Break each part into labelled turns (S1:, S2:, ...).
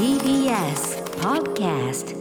S1: TBS Podcast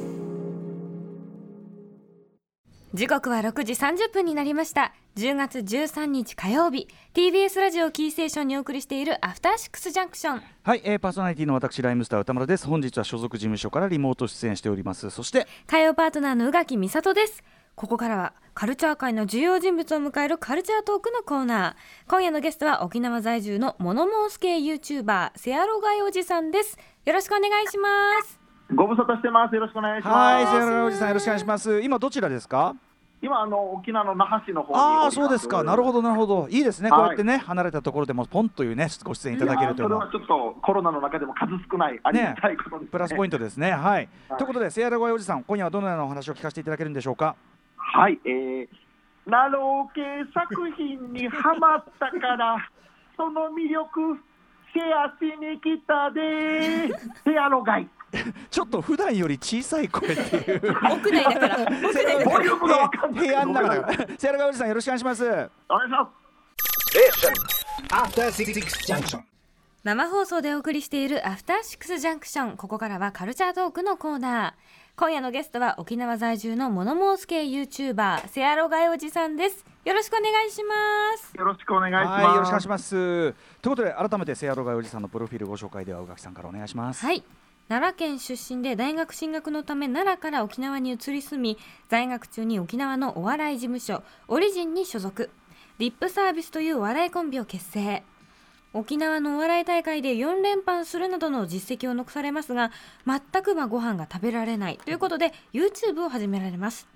S2: 時刻は6時30分になりました。10月13日火曜日。TBS ラジオキーステーションにお送りしているアフターシックスジャンクション
S3: はい、えー、パーソナリティの私ライムスター歌村です。本日は所属事務所からリモート出演しております。そして
S2: 火曜パートナーの宇垣美里ですここからはカルチャー界の重要人物を迎えるカルチャートークのコーナー。今夜のゲストは沖縄在住のモノモース系 YouTuber セアロガイおじさんです。よろしくお願いします。
S4: ご無沙汰してます。よろしくお願いします。
S3: はい、セアラおじさんよろしくお願いします。今どちらですか？
S4: 今あの沖縄の那覇市の方に
S3: ああそうですか。なるほ
S4: ど。
S3: どなるほど。いいですね、
S4: はい。
S3: こうやってね離れたところでもポンというねご出演いただけるというのは。
S4: それはちょっとコロナの中でも数少ないありがたいことです、ね。
S3: プラスポイントですね。はい、
S4: はい。
S3: ということでセアラおじさん今夜はどのようなお話を聞かせていただけるんでしょうか？
S4: はい、えー、ナロー系作品にハマったから その魅力シェアしに来たでアロガイ。
S3: ちょっと普段より小さい声っていう。
S2: 屋内だから。屋内だか
S4: ボリュームがわかんない。
S3: 平安の中だから。セアラおじさんよろしくお願いします。
S4: お願いします。
S2: 生放送でお送りしているアフターシックスジャンクションここからはカルチャートークのコーナー今夜のゲストは沖縄在住のモノモース系 YouTuber セアロガイおじさんですよろしくお願いします
S4: よろしくお願いします。
S3: はい、よろしくお願いします。ということで、改めてセアロガイおじさんのプロフィールご紹介では、宇垣さんからお願いします。
S2: はい奈良県出身で大学進学のため奈良から沖縄に移り住み在学中に沖縄のお笑い事務所オリジンに所属リップサービスというお笑いコンビを結成沖縄のお笑い大会で4連覇するなどの実績を残されますが全くまご飯が食べられないということで YouTube を始められます。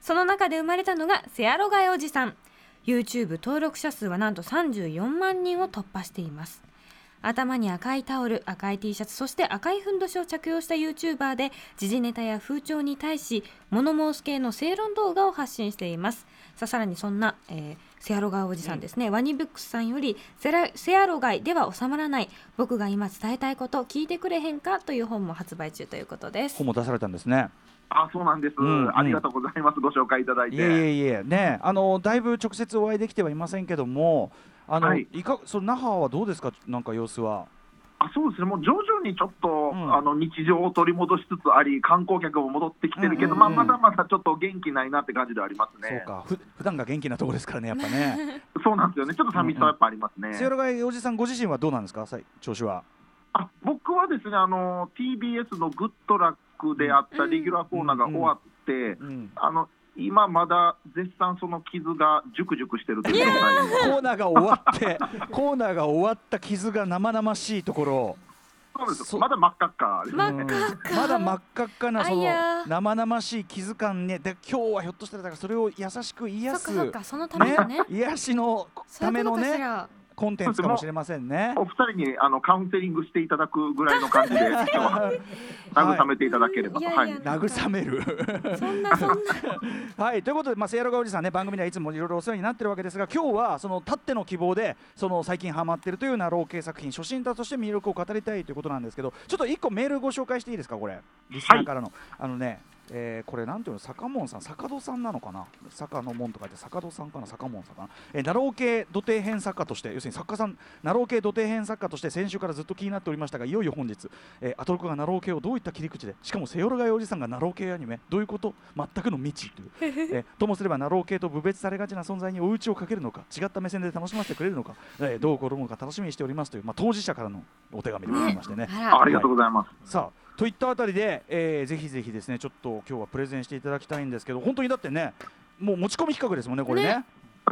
S2: その中で生まれたのがセアロガイおじさん。YouTube 登録者数はなんと34万人を突破しています頭に赤いタオル赤い T シャツそして赤いふんどしを着用した YouTuber で時事ネタや風潮に対し物申す系の正論動画を発信していますさあさらにそんな、えーセアロガイおじさんですね、ワニブックスさんよりセラセアロガイでは収まらない僕が今伝えたいこと聞いてくれへんかという本も発売中ということです
S3: 本も出されたんですね。
S4: あ、そうなんです、
S3: うんうん
S4: ありがとうございます。ご紹介いただいて。
S3: いえいえいえ、ね、あのだいぶ直接お会いできてはいませんけども。あの、
S4: はい
S3: い、か、その那覇はどうですか、なんか様子は。
S4: あそうですね、もう徐々にちょっと、
S3: うん
S4: あの日常を取り戻しつつあり、観光客も戻ってきてるけど、
S3: うんうんうん
S4: まあ、まだまだちょっと元気ないなって感じではありますね。
S3: そうか、ふ、普段が元気なところですからね、やっぱね。
S4: そうなんですよね、ちょっと寂しさはやっぱありますね。
S3: セアロガイおじさんご自身はどうなんですか、調子は。
S4: あ僕はですねあの、TBS のグッドラックであったレギュラーコーナーが終わって、
S3: うん。
S4: あの今まだ絶賛その傷がジュクジュクしてるという状態に
S3: コーナーが終わって、コーナーが終わった傷が生々しいところ。
S4: そうです
S3: そ
S4: まだ真っ赤っか
S3: まだ真っ赤っかなその生々しい傷感ね。で今日はひょっとしたらだからそれを優しく癒す
S2: そそっかそのためのね
S3: 癒しのためのね。
S2: ら
S3: コンテンツかもしれませんね。
S4: お二人にあのカウンセリングしていただくぐらいの感じで、今 日は慰めていただければ。はい。
S3: 慰める。
S2: そんなそんな。
S3: はい。ということで、まあ、セアロガおじさんね番組ではいつもいろいろお世話になってるわけですが今日はそのたっての希望でその最近ハマってるというような老系作品初心者として魅力を語りたいということなんですけどちょっと一個メールご紹介していいですかこれ。リスナーからの、あのねえーこれなんていうの坂門さん坂戸さんなのかな？坂の門と書いて坂戸さんかな？坂門さんかな、えー、なろう系ど底辺作家として要するに作家さんなろう系ど底辺作家として先週からずっと気になっておりましたがいよいよ本日、えーアトロクがなろう系をどういった切り口でしかもセオロガイおじさんがなろう系アニメ。どういうこと？全くの未知という。えーともすればなろう系と分別されがちな存在に追い打ちをかけるのか違った目線で楽しませてくれるのか、えーどう転ぶのか楽しみにしておりますという、まあ、当事者からのお手紙でございましてね。
S2: あ
S4: りがとうございます。
S3: さあといったあたりで、えーぜひぜひですねちょっと今日はプレゼンしていただきたいんですけど本当にだってねもう持ち込み企画ですもんねこれね。
S2: ね。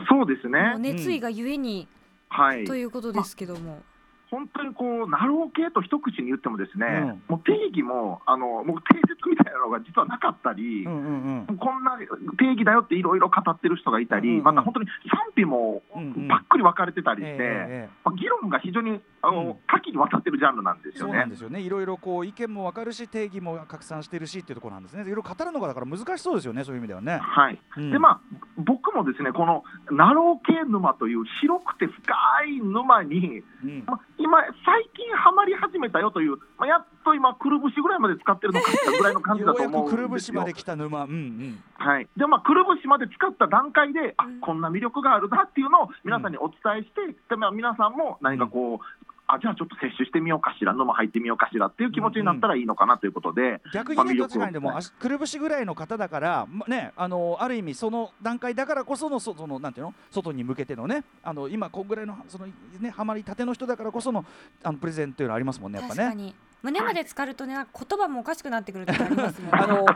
S4: そうですね。
S2: 熱意がゆえに
S4: はい。
S2: ということですけども。
S4: 本当にこうナロー系と一口に言ってもですね、
S3: うん。
S4: もう定義もあのもう定説みたいなのが実はなかったり、
S3: うんうんうん。
S4: こんな定義だよっていろいろ語ってる人がいたり、
S3: うんうん
S4: また本当に賛否も
S3: うんうん
S4: ばっくり分かれてたりして、
S3: えええ
S4: まあ議論が非常にあの、
S3: うん
S4: 多岐にわたってるジャンルなんですよね。
S3: えそうなんで。すよね。いろいろこう意見もわかるし定義も拡散してるしっていうところなんですね。いろいろ語るのがだから難しそうですよねそういう意味ではね、
S4: はい。
S3: うん。
S4: でまあ、僕もですねこのナロー系沼という広くて深い沼に、
S3: うん。
S4: まあ、今、最近ハマり始めたよという、まあ、やっと今、くるぶしぐらいまで使ってるのかってぐらいの感じだ
S3: よ。うや
S4: と思
S3: くくるぶしまで来た沼。うんうん。
S4: はい、で、まあ、くるぶしまで使った段階で、あ
S2: うん。
S4: こんな魅力があるなっていうのを皆さんにお伝えして、でまあ、皆さんも何かこう、あじゃあちょっと摂取してみようかしら、沼入ってみようかしらっていう気持ちになったらいいのかなということで、
S3: 逆
S4: まあ魅力を。
S3: にね確かにでも足くるぶしぐらいの方だから、まね、あのある意味その段階だからこそのそそのなんていうの？外に向けてのね。あの今こんぐらいのそのねハマりたての人だからこそのあのプレゼンというのありますもんねやっぱね。
S2: 胸まで浸かるとね言葉もおかしくなってくる時ありますもん
S3: あの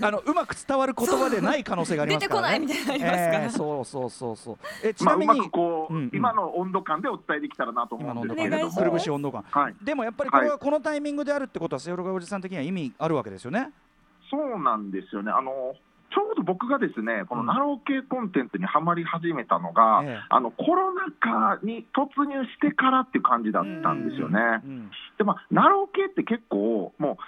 S3: あのうまく伝わる言葉でない可能性があり
S2: 出
S3: ますからね。
S2: てこないみたいになりますから、
S3: えーそうそうそうそう。えち
S4: まあ、うま
S3: なみに、
S4: くこう、
S3: うんうん
S4: 今の温度感でお伝えできたらなと思うんですけれども
S3: くるぶし温度感。
S4: はい、
S3: でもやっぱりこれはこのタイミングであるってことはセオロガおじさん的には意味あるわけですよね。
S4: そうなんですよね。あのちょうど僕がですね、このなろう系コンテンツにはまり始めたのが、
S3: ええ。
S4: あのコロナ禍に突入してからっていう感じだったんですよね。
S3: うん
S4: で、まあ、なろう系って結構、も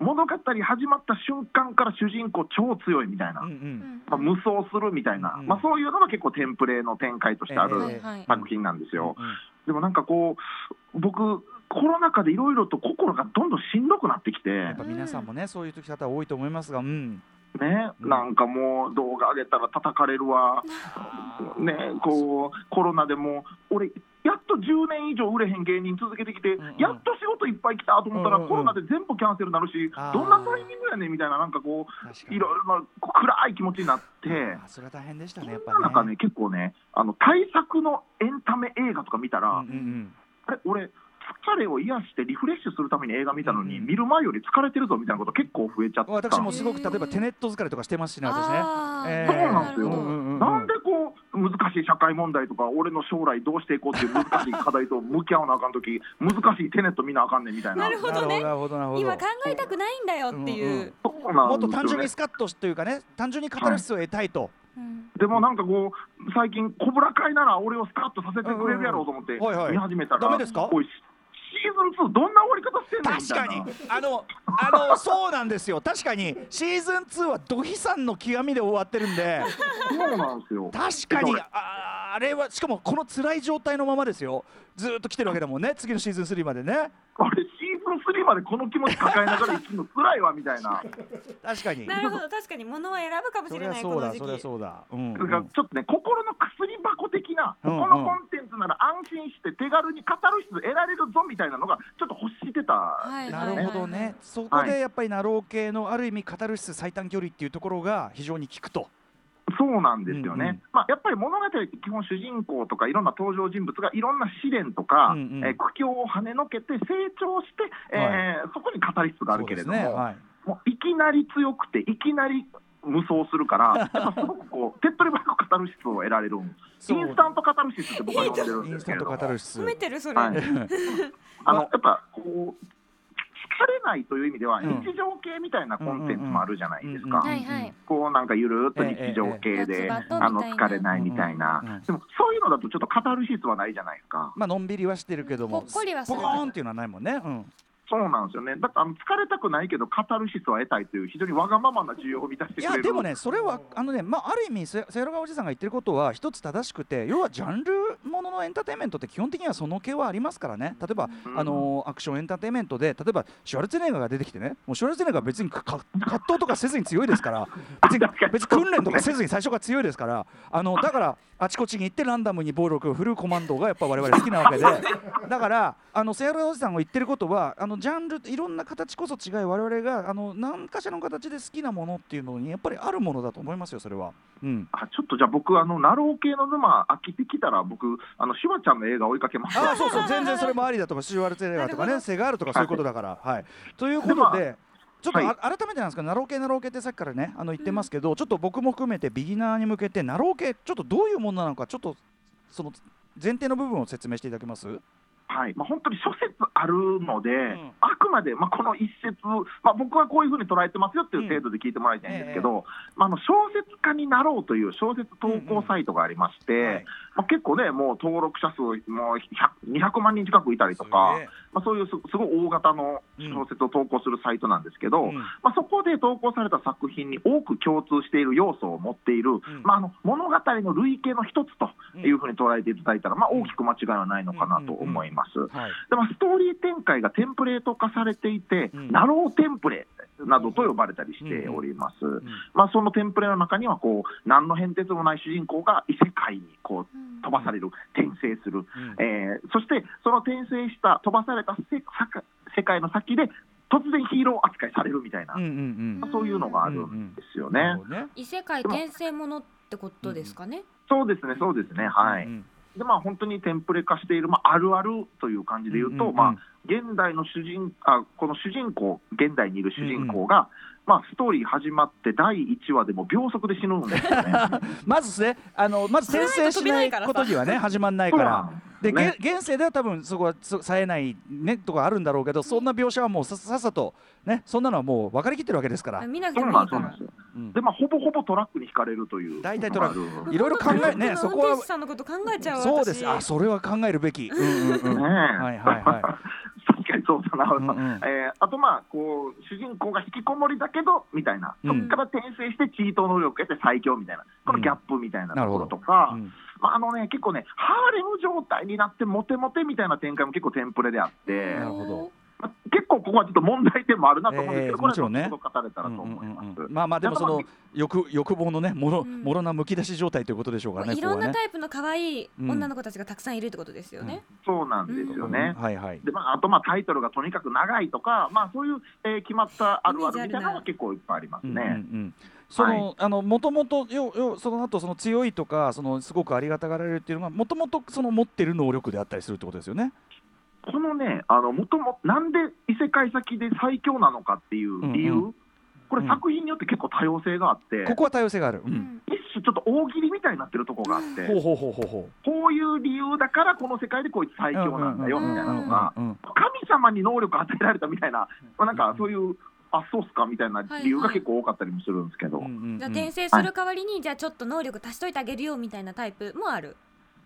S4: う物語始まった瞬間から主人公超強いみたいな、
S3: うんうん。
S4: まあ、無双するみたいな、
S3: うん
S4: まあ、そういうのが結構テンプレの展開としてある作品なんですよ。
S3: うん
S4: でもなんかこう、僕、コロナ禍でいろいろと心がどんどんしんどくなってきて、
S3: やっぱ皆さんもねそういう時方多いと思いますが、うん。
S4: ね、
S3: うん。
S4: なんかもう動画上げたら叩かれるわ、ね、こうコロナでもう俺、やっと10年以上売れへん芸人続けてきて、やっと仕事いっぱい来たと思ったら、コロナで全部キャンセルになるし、どんなタイミングやねんみたいな、なんかこう。いろいろ暗い気持ちになって。
S3: あそれは大変でしたねやっぱね。
S4: な中ね、結構ね、あの対策のエンタメ映画とか見たら、あれ、俺、疲れを癒してリフレッシュするために映画見たのに、
S3: うんうん
S4: 見る前より疲れてるぞみたいなこと結構増えちゃった。
S3: うん。私もすごく例えばテネット疲れとかしてますしね私ね。
S2: あー
S3: え
S4: そうなんですよ
S3: うんうんうん
S4: なんでこう難しい社会問題とか、俺の将来どうしていこうっていう難しい課題と向き合わなあかんとき、難しいテネット見なあかんねんみたいな。
S2: なるほどね
S3: なるほどなるほど。
S2: 今考えたくないんだよっていう、
S3: うんうん
S4: そうなん
S3: もっと単純にスカッとというかね単純にカタルシスを得たいと。
S2: うん
S4: でもなんかこう、最近、コブラ会なら俺をスカッとさせてくれるやろうと思って
S3: うんうんはいはい
S4: 見始めたら、
S3: ダメですか？
S4: ズン2、どんな終わり方してんの。
S3: 確かに。あのあのそうなんですよ。確かにシーズン2はド悲惨の極みで終わってるんで。
S4: そうなんですよ。
S3: 確かにああれはしかもこの辛い状態のままですよ。ずーっと来てるわけだもんね。次のシーズン3までね。
S4: あれ、シーズン3までこの気持ち抱えながら生きるの辛いわみたいな。
S3: 確かに。
S2: なるほど確かに物は選ぶかもしれない
S3: ゃそうだ
S2: この時期。
S3: そりゃそうだ。うん、
S4: だからちょっとね、心の薬箱的な、
S3: うん
S4: このコンテンツなら安心して手軽にカタルシス得られるぞみたいなのが、ちょっと欲してた。
S2: はい。
S3: なるほどね、そこでやっぱりナロー系のある意味カタルシス最短距離っていうところが非常に効くと。
S4: そうなんですよね、
S3: うんうん
S4: まあ、やっぱり物語って基本主人公とかいろんな登場人物がいろんな試練とか、
S3: うんうん
S4: えー苦境を跳ねのけて成長して、えーそこにカタリストがあるけれども、
S3: ね。はい。
S4: もういきなり強くていきなり無双するから、やっぱすごくこう手っ取り早くカタルシスを得られる。ん
S3: そう
S4: インスタントカタルシスって僕は呼んでるん
S3: イ
S4: ですけれども。
S3: ンスタントカ。タルシス。
S2: 褒めてるそれ、
S4: はい。あのやっぱこう疲れないという意味では、
S3: うん
S4: 日常系みたいなコンテンツもあるじゃないです
S3: うんうんうん
S4: か。
S2: はいはい
S4: こうなんかゆるーっと日常系で、
S2: ええええええ
S4: あの疲れないみたいな、
S3: うんうんうん
S4: でもそういうのだとちょっとカタルシスはないじゃないですか。
S3: まあのんびりはしてるけども
S2: ほっこりはする
S3: ポコーンっていうのはないもんね。うん
S4: そうなんですよね。だからあの疲れたくないけどカタルシスは得たいという非常にわがままな需要を満たしてくれる。
S3: いやでもねそれはあのねまあある意味せせやろがおじさんが言ってることは一つ正しくて要はジャンルもののエンターテインメントって基本的にはその系はありますからね。例えば、
S4: うん。
S3: あのアクションエンターテインメントで例えばシュワルツェネッガーが出てきてね。もうシュワルツェネッガーは別に葛藤とかせずに強いですから。別に別に訓練とかせずに最初から強いですから。あのだからあちこちに行ってランダムに暴力を振るうコマンドがやっぱ我々好きなわけで。だからあのせやろがおじさんが言ってることはあのジャンルいろんな形こそ違い我々があの何かしらの形で好きなものっていうのにやっぱりあるものだと思いますよそれは。うん。
S4: あちょっとじゃあ僕あのなろう系の沼飽きてきたら僕あのシュワちゃんの映画追いかけます。
S3: ああそうそう。全然それもありだとかシュワルツェネッガーとかねセガールとかそういうことだから。はい。ということ
S4: で
S3: ちょっとあ、
S4: はい。
S3: 改めてなんですけどなろう系なろう系ってさっきからねあの言ってますけど、ちょっと僕も含めてビギナーに向けてなろう系ちょっとどういうものなのかちょっとその前提の部分を説明していただけます？
S4: はい。まあ、本当に諸説あるので、
S3: ん。
S4: あくまで、まあ、この一説、まあ、僕はこういうふうに捉えてますよっていう程度で聞いてもらいたいんですけど、まあ、あの小説家になろうという小説投稿サイトがありまして、
S3: はい
S4: まあ、結構ね、もう登録者数もう100 200万人近くいたりとかまあ、そういうすすごい大型の小説を投稿するサイトなんですけど、
S3: うん。
S4: まあ、そこで投稿された作品に多く共通している要素を持っている、まあ、あの物語の類型の一つというふうに捉えていただいたら、まあ、大きく間違いはないのかなと思います。
S3: はい。
S4: でまあ、ストーリー展開がテンプレート化されていて、
S3: うん。
S4: ナローテンプレなどと呼ばれたりしております。まあ、そのテンプレの中にはこう何の変哲もない主人公が異世界にこう飛ばされる、転生する、えーそしてその転生した飛ばされたせさか世界の先で突然ヒーロー扱いされるみたいな、
S3: うんうんうん。
S4: まあそういうのがあるんですよね。
S3: なるほどね。
S2: 異世界転生ものってことですかね？
S4: そうですね、そうですね、はい。
S3: うん
S4: でまあ、本当にテンプレ化している、まあ、あるあるという感じで言うと、
S3: うんうんうん。
S4: まあ、現代の主人あこの主人公、現代にいる主人公が、まあ、ストーリー始まって第1話でも秒速で死ぬんですよね。
S3: まずねあのまず転生しないことにはね始まんないから。で、
S4: ね。
S3: げ現世では多分そこはそ冴えないねとかあるんだろうけどそんな描写はもうささっさとねそんなのはもう分かりきってるわけですから。
S2: あ見なくてもいいから
S4: でまあ、ほぼほぼトラックに引かれるという。
S3: 大体トラック。いろいろ考えねそこは。
S2: 運転手さんのこと考えちゃう
S3: そうです。
S2: 私
S3: あそれは考えるべき、うんうんうん。はいはいはい。
S4: 確かにそうだな、
S3: うんうん。
S4: えーあとまあこう主人公が引きこもりだけどみたいな、
S3: うん。
S4: そこから転生してチート能力を得て最強みたいな。このギャップみたいなところとか、
S3: うん。
S4: まああのね、結構ねハーレム状態になってモテモテみたいな展開も結構テンプレであって、
S3: なるほど。
S4: まあ結構ここはちょっと問題点もあるなと思うんですけど、
S3: えーもちろんね。
S4: れたらと
S3: うんうん
S4: 思います。
S3: うんうんまあまあでもその欲欲望のねもろ
S2: うん。
S3: もろなむき出し状態ということでしょうからね。
S2: いろんなタイプの可愛い女の子たちがたくさんいるってことですよね。
S4: そうなんですよね。
S3: はいはい。
S4: でまあ、あとまあタイトルがとにかく長いとか、まあ、そういう、えー決まったあるあるみたいなのが結構いっぱいあります
S3: うんうんう
S4: ね。
S3: ん。その、あのもともとよよその後その強いとかそのすごくありがたがられるっていうのがもともとその持ってる能力であったりするってことですよね。
S4: このね、あのもともなんで異世界先で最強なのかっていう理由、
S3: うん。う
S4: これ、作品によって結構多様性があって、
S3: ここは多様性がある。う、
S2: うん。ん
S4: 一種ちょっと大喜利みたいになってるところがあって、
S3: ほうほうほうほうほう。
S4: こういう理由だから、この世界でこいつ最強なんだよみたいなのが、神様に能力与えられたみたいな、まあ、なんかそういう、あそうっすかみたいな理由が結構多かったりもするんですけど、
S3: うんうんうん。
S2: じゃあ転生する代わりにじゃあちょっと能力足しといてあげるよみたいなタイプもある。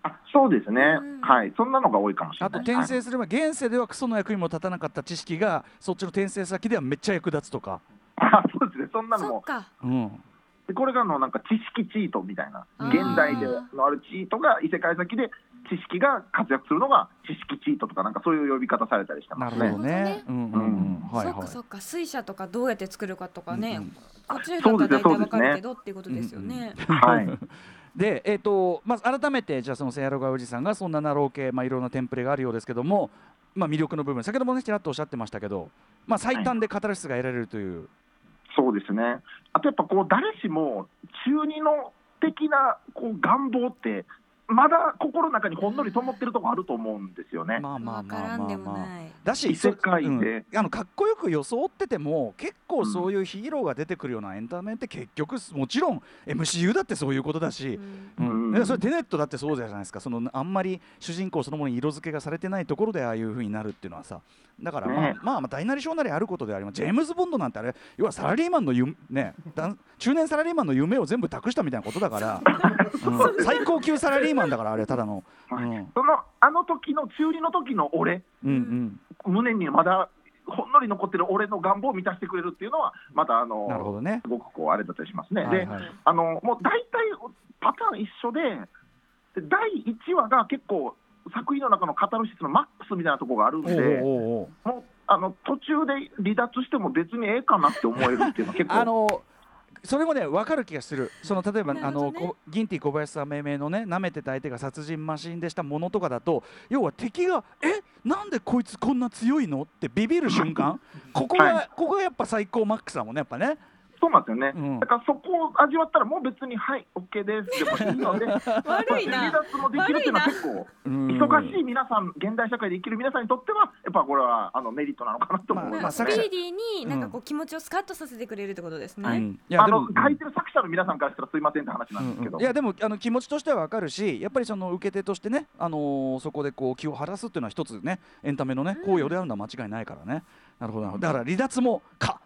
S4: あそうですね、
S2: うん
S4: はい、そんなのが多いかもしれ
S3: あと
S4: ない。
S3: 転生すれば現世ではクソの役にも立たなかった知識がそっちの転生先ではめっちゃ役立つとか。
S4: あそうですね、そんなのも
S2: そっか。
S3: うん。
S4: でこれがあのなんか知識チートみたいな現代でのあるチートが異世界先で知識が活躍するのが知識チートとかなんかそういう呼び方されたりしてますね
S3: なるほど。ね。うんうんうん。はいはい。
S2: そっかそっか水車とかどうやって作るかとかね、
S3: うんうん
S2: こっちだったら大体わかるけどっていうことですよね。
S4: はい、
S3: で、えーとまず改めてじゃあそのセアロガおじさんがそんなナロー系、まあ、いろんなテンプレがあるようですけども、まあ、魅力の部分先ほどもねちらっとおっしゃってましたけど、まあ、最短でカタルシスが得られるという、
S4: そうですね。あとやっぱこう誰しも中二の的なこう願望ってまだ心の中にほんのり灯ってるとこあると思うんですよね。
S3: まあまあまあまあまあ。だし
S4: 異世界で。
S3: うんあのかっこよく装ってても結構そういうヒーローが出てくるようなエンタメって結局もちろん MCU だってそういうことだし、
S2: うん。
S3: うん。それテネットだってそうじゃないですか。そのあんまり主人公そのものに色付けがされてないところでああいう風になるっていうのはさ。だからまあ、
S4: ね
S3: まあまあ大なり小なりあることでありますジェームズ・ボンドなんてあれ要はサラリーマンの夢ねだ中年サラリーマンの夢を全部託したみたいなことだから、うん。最高級サラリーマンだからあれただの、うん
S4: そのあの時の中二の時の俺
S3: うんうん、
S4: 胸にまだほんのり残ってる俺の願望を満たしてくれるっていうのはまたあの
S3: なるほどね。
S4: すごくこうあれだったりしますね。で
S3: はいはい
S4: あのもう大体パターン一緒でで第1話が結構作品の中のカタルシスのマックスみたいなところがあるん
S3: おう
S4: で。
S3: おうおう
S4: もうあの途中で離脱しても別にええかなって思えるっていうのは結構
S3: あのそれもね分かる気がする。その例えば、
S2: ね。
S3: のこギンティ小林さん命名のね舐めてた相手が殺人マシンでしたものとかだと要は敵が「え？なんでこいつこんな強いの?」ってビビる瞬間。ここが、
S4: はい。
S3: ここがやっぱ最高マックスだもんねやっぱね。
S4: そうなんですよね、
S3: うん。
S4: だからそこを味わったらもう別にはい OK ですでもいいので
S2: 悪いな。
S4: 離脱もできるっていうのは結構
S3: うん。
S4: 忙しい皆さん現代社会で生きる皆さんにとってはやっぱこれはあのメリットなのかなと思い
S3: ま
S4: すね。
S2: スピーディーになんかこう気持ちをスカッとさせてくれるってことですね。
S3: うん。いや
S4: あの書いてる作者の皆さんからしたらすいませんって話なんですけど、
S3: うんうんいやでもあの気持ちとしては分かるしやっぱりその受け手としてね、あのーそこでこう気を晴らすっていうのは一つねエンタメのね行為であるのは間違いないからね、なるほどなるほどだから離脱もか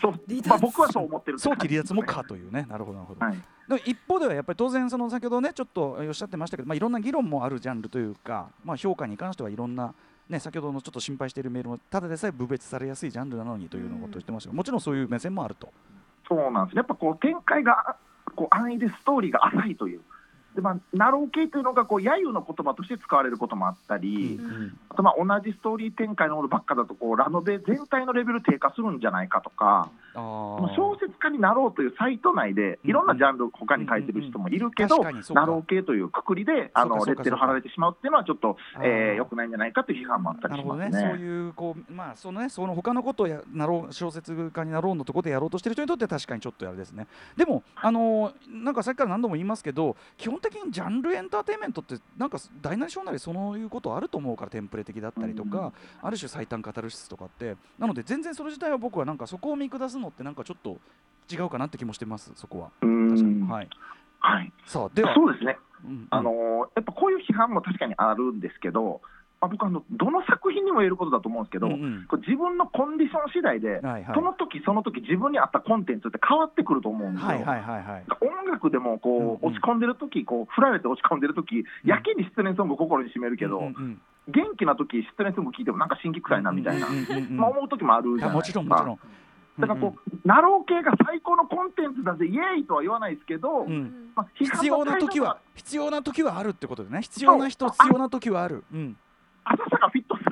S4: そう。
S2: 離脱。
S4: まあ、僕はそう思ってる
S3: 早期離脱もかというね。なるほどなるほど、
S4: はい。
S3: でも一方ではやっぱり当然その先ほどねちょっとおっしゃってましたけど、まあ、いろんな議論もあるジャンルというか、まあ、評価に関してはいろんな、ね、先ほどのちょっと心配しているメールもただでさえ分別されやすいジャンルなのにというのことを言ってましたがもちろんそういう目線もあると。
S4: そうなんですね。やっぱこう展開がこう安易でストーリーが浅いというでまあ、ナロー系というのがこう揶揄の言葉として使われることもあったり、
S2: うん。
S4: あとまあ同じストーリー展開のものばっかだとこうラノベ全体のレベル低下するんじゃないかとか、小説家になろうというサイト内でいろんなジャンル他に書いてる人もいるけど、
S3: うんうん
S4: ナロー系というくくりであのレッテル貼られてしまうっていうのはちょっと
S3: あー
S4: えー。良くないんじゃないかという批判もあったりしますね。
S3: そういうこうまあそのねその他のことをやなろう小説家になろうのところでやろうとしてる人にとっては確かにちょっとあれですね。でもあのーなんかさっきから何度も言いますけど基本的にジャンルエンターテインメントってなんか大なり小なりそういうことあると思うからテンプレ的だったりとか、ある種最短カタルシスとかってなので全然それ自体は僕はなんかそこを見下すのってなんかちょっと違うかなって気もしてますそこは。
S4: う
S3: 確かに。
S4: ん
S3: はい。
S4: はい、
S3: さあでは。
S4: そうですね、
S3: うん
S4: あのーやっぱこういう批判も確かにあるんですけど、まあ、僕あの、どの作品にも言えることだと思うんですけど、
S3: うんうん。
S4: 自分のコンディション次第で、
S3: はいはい。
S4: その時その時自分に合ったコンテンツって変わってくると思うんですよ。
S3: はいはいはいはい。
S4: 音楽でもこう、
S3: うんうん。
S4: 落ち込んでる時こう振られて落ち込んでる時やけに失恋ソング心に占めるけど、
S3: うんうん
S4: 元気な時失恋ソング聴いてもなんか辛気臭いなみたいな、
S3: うんうんうんうん
S4: まあ、思う時もあるじゃないですか。
S3: ちろんもちろん。
S4: だからこう、なろう系が最高のコンテンツだぜイエーイとは言わないですけど、
S3: うん。
S4: まあ、
S3: 必要な時は必要な時はあるってことでね。必要な人必要な時はある、うん、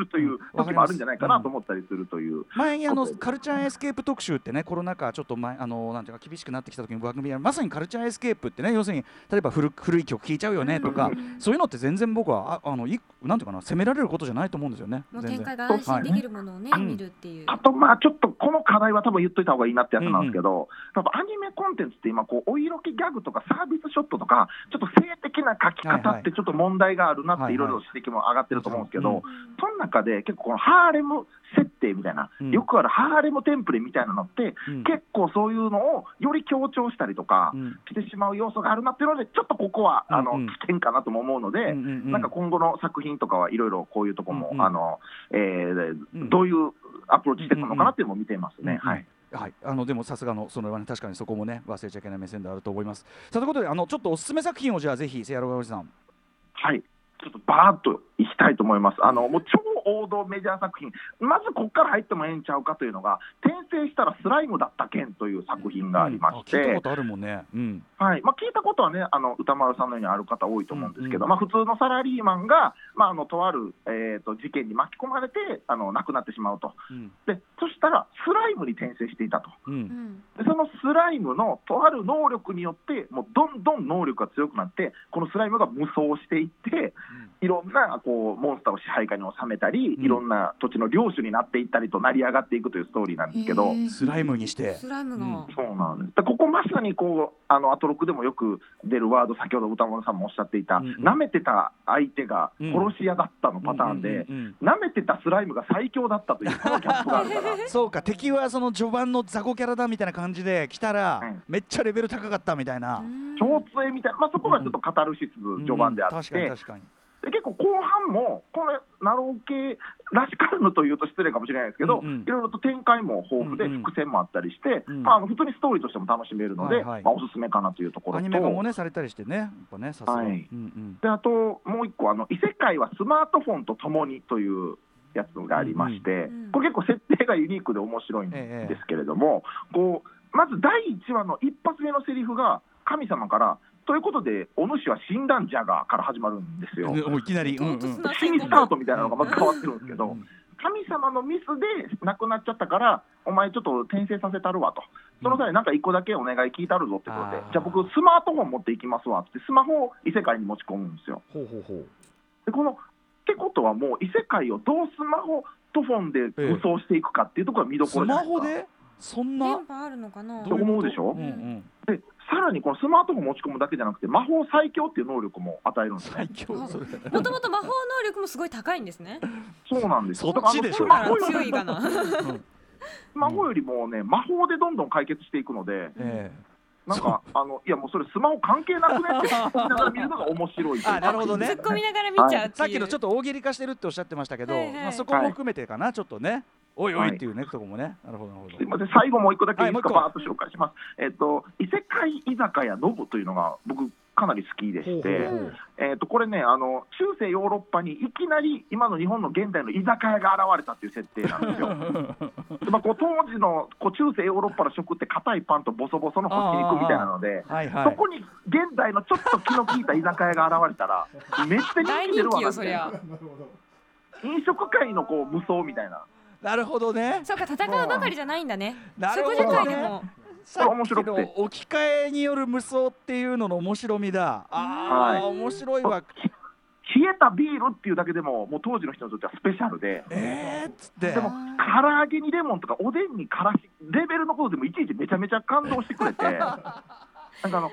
S4: るという
S3: うん。
S4: 時もあるんじゃないかなと思ったりするという。
S3: 前にあのカルチャーエスケープ特集ってねコロナ禍ちょっと前あのなんていうか厳しくなってきた時に番組やまさにカルチャーエスケープってね要するに例えば古古い曲聴いちゃうよねとか、
S2: うん。
S3: そういうのって全然僕はああのいなんていうかな責められることじゃないと思うんですよね。
S2: 展開が安心できるものをね、
S3: はい。
S2: 見るっていう。
S4: あと、まあ、ちょっとこの課題は多分言っといた方がいいなってやつなんですけど、多分アニメコンテンツって今こう、お色気ギャグとかサービスショットとか、ちょっと性的な書き方ってちょっと問題があるなって、いろい。ろ指摘も上がってると思うんですけど、
S3: はい
S4: その中で結構、このハーレム設定みたいな、
S3: うん
S4: よくあるハーレムテンプレみたいなのって、
S3: うん
S4: 結構そういうのをより強調したりとか
S3: うん
S4: してしまう要素があるなっていうので、ちょっとここはあの
S3: うんうん
S4: 危険かなとも思うので。
S3: うんうんうん
S4: なんか今後の作品とかはいろいろこういうとこも、
S3: うんうん
S4: あのえー
S3: うん
S4: どういうアプローチしていくのかなっていうのも見ていますね。はい
S3: はい、あのでもさすがのそれはね確かにそこもね忘れちゃいけない目線であると思います。さあということであのちょっとおすすめ作品をじゃあぜひセアロガオジさん。
S4: はいちょっとバーッといきたいと思います。あのもう超王道メジャー作品、まずここから入ってもええんちゃうかというのが、転生したらスライムだった件という作品がありまし
S3: うんあ聞いた
S4: て、
S3: ことあるもんね。うん。
S4: はいまあ、聞いたことはね、あの歌丸さんのようにある方多いと思うんですけど、
S3: うん
S4: まあ、普通のサラリーマンが、まあ、あのとある、えー、と事件に巻き込まれてあの亡くなってしまうと
S3: うん。
S4: で、そしたらスライムに転生していたと。
S3: う。
S2: うんん
S4: でそのスライムのとある能力によって、もうどんどん能力が強くなって、このスライムが無双していって、いろんなこうモンスターを支配下に収めたり、
S3: うん。
S4: いろんな土地の領主になっていったりと成り上がっていくというストーリーなんですけど、
S3: スライムにして。
S2: スライムが、
S3: うん。
S4: そうなんです。でここまさにこうあのアトロクでもよく出るワード、先ほど歌丸さんもおっしゃっていた、
S3: うんうん。
S4: 舐めてた相手が
S3: うん。
S4: 殺し屋だったのパターンで、
S3: うんうんうん
S4: 舐めてたスライムが最強だったという、このギャップがあるから。
S3: そうか敵はその序盤の雑魚キャラだみたいな感じで来たら、
S4: うん
S3: めっちゃレベル高かったみたいな。
S2: うん。
S4: 超強いみたいな、まあ、そこがちょっとカタルシス序盤であ
S3: うん。確か
S4: って、
S3: に確かに。
S4: で結構後半も、これ、ナロー系らしからぬというと失礼かもしれないですけど、いろいろと展開も豊富で、伏線もあったりして、
S3: うん
S4: まあ、あの普通にストーリーとしても楽しめるので、
S3: はいはい。
S4: まあ、おすすめかなというところと、
S3: アニメ化もねされたりしてねやっぱねさすが。
S4: はい。
S3: うんうん。
S4: であともう一個あの、異世界はスマートフォンとともにというやつがありまして、
S2: うんうん。
S4: これ結構設定がユニークで面白いんですけれども、こうまず第1話の一発目のセリフが、神様から、ということで、お主は死んだんじゃがから始まるんですよ。
S3: もういきなり。うんうん。
S4: 死にスタートみたいなのがまず変わってるんですけど、神様のミスで亡くなっちゃったから、お前ちょっと転生させたるわと、その際、なんか一個だけお願い聞いたるぞってことでじゃあ僕、スマートフォン持っていきますわって、スマホを異世界に持ち込むんですよ。
S3: ほうほうほう。
S4: でこのってことは、もう異世界をどうスマホとフォンで武装していくかっていうところが見どこ
S3: ス
S4: ろじゃないですか。
S3: マホで？そんな？
S2: 電波あるのかな？
S4: どう思うでしょ？
S3: うんうん。
S4: でさらにこのスマートフォン持ち込むだけじゃなくて、魔法最強っていう能力も与えるんですね。
S2: もともと魔法能力もすごい高いんですね。
S4: そうなんですよ。
S3: そっちでしょ
S2: 強いかな。
S4: スマホよりもね、魔法でどんどん解決していくので、
S3: え
S4: なんか、あのいやもうそれ、スマホ関係なくねって 思いながら見るのが面白い
S3: あなるほどね。
S2: 突っ込みながら見ちゃうってい
S3: さっきのちょっと大喜利化してるっておっしゃってましたけど、
S2: はいはい。
S3: まあそこも含めてかなちょっとね。おいおいっていうねとこもね。なるほどなるほど
S4: すみ。ません、最後もう一個だけい
S3: もう一個
S4: バーッと紹介します。えっと、異世界居酒屋ノブというのが、僕、かなり好きでして、えー、とこれねあの、中世ヨーロッパにいきなり今の日本の現代の居酒屋が現れたっていう設定なんですよ。でまあ、こう当時のこう中世ヨーロッパの食って硬いパンとボソボソの干し肉みたいなので、
S3: はいはい
S4: そこに現代のちょっと気の利いた居酒屋が現れたら、めっちゃ
S2: 大
S4: 人気出るわな飲食界のこう無双みたいな。
S3: なるほどね。
S2: そうか戦うばかりじゃないんだね。
S3: なるほ
S2: 食
S3: どね。さっ
S4: 面白くて。
S3: きの置き換えによる無双っていうのの面白みだ。ああ、
S4: はい。
S3: 面白いわ。
S4: 冷えたビールっていうだけでも、もう当時の人にとってはスペシャルで、
S3: えー、っつって。
S4: でも、唐揚げにレモンとか、おでんにからし、レベルのことでもいちいちめちゃめちゃ感動してくれて、なんかあの、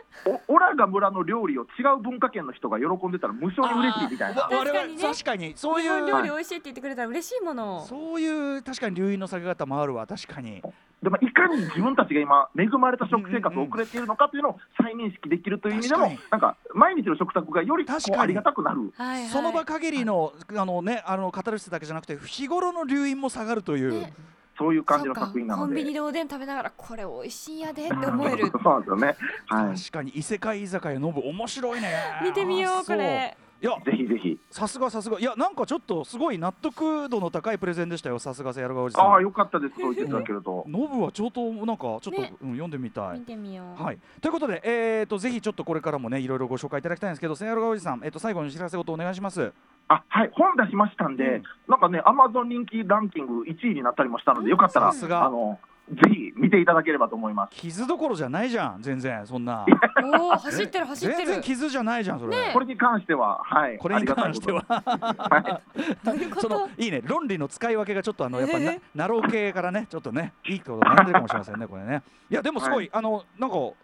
S4: おオラが村の料理を違う文化圏の人が喜んでたら無性に嬉しいみたいな。
S2: 確かにね。
S3: 確かにそうい
S2: 日本料
S3: う
S2: 理美味しいって言ってくれたら嬉しいもの。
S3: そういう確かに流飲の下げ方もあるわ確かに。
S4: でもいかに自分たちが今、恵まれた食生活を送れているのかというのを再認識できるという意味でも
S3: 確かに、
S4: なんか毎日の食卓がよりこ
S3: 確かに。
S4: うありがたくなる。
S2: はいはい
S3: その場限りのあのねあの語る人だけじゃなくて日頃の流飲も下がるという、
S2: ね
S4: そういう感じの作品なので。
S2: コンビニでおでん食べながらこれ美味しいんやでって思える
S4: そうなんですよね。はい。
S3: 確かに異世界居酒屋ノブ面白いね
S2: 見てみよ
S3: あ
S2: うこれ
S3: いや
S4: ぜひぜひ。
S3: さすがさすがいやなんかちょっとすごい納得度の高いプレゼンでしたよさすがセアロガおじさん
S4: ああ、よかったです。そう言っていただけると。
S3: ノブはちょっとなんかちょっと、
S2: ね
S3: うん、読んでみたい
S2: 見てみよう
S3: はい、ということで、えー、とぜひちょっとこれからもねいろいろご紹介いただきたいんですけど、セアロガおじさん、えー、と最後にお知らせ事お願いします。
S4: あはい、本出しましたんで、
S3: うん。
S4: なんかね、アマゾン人気ランキング1位になったりもしたので、よかったら、
S3: さすが。
S4: あのぜひ見ていただければと思います。
S3: 傷どころじゃないじゃん、全然そんな。
S2: おお走ってる走って
S3: 全然
S2: る
S3: 傷じゃないじゃん、それ。
S2: ね。
S4: これに関しては、はい、
S3: これに関しては、
S4: はい。
S3: そのいいね、論理の使い分けがちょっとあのやっぱな、ナロー系からね、ちょっとね、いいこと悩んでるかもしれませんね、これね。いや、でもすごい、
S4: は
S3: あのなんかこ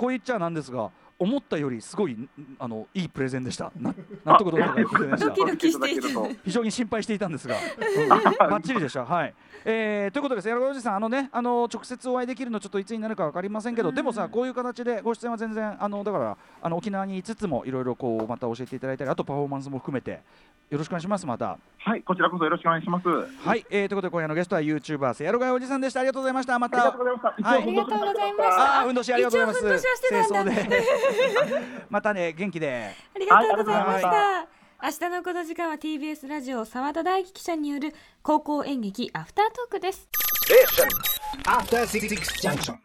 S3: う言っちゃなんですが、思ったよりすごいんあのいいプレゼンでした。な納得度の高いプレゼンでした
S2: ドキ。ドキしてい
S4: て
S3: 非常に心配していたんですが、うん、バッチリでした。はい。えー、ということです。やろおじさん、あのね、あの直接お会いできるのちょっといつになるかわかりませんけど、
S2: うん
S3: でもさ、こういう形でご出演は全然あのだからあの沖縄にいつつもいろいろこうまた教えていただいたり、あとパフォーマンスも含めてよろしくお願いします。また。
S4: とはい、こちらこそよろしくお願いします。あ
S3: はい。えー、ということで今夜のゲストはユーチューバーせやろがいおじさんでした。ありがとうございました。また。
S4: りがとうございました。
S3: はい
S2: ありがとうございました
S3: あー、運動しありがとうございます。
S2: 一応運動しはしてたんだ
S3: 清掃でまたね、元気で。
S2: ありがとうございまし
S3: は
S2: た。明日のこの時間は TBS ラジオ澤田大樹記者による高校演劇アフタートークです。
S5: After Six Junction.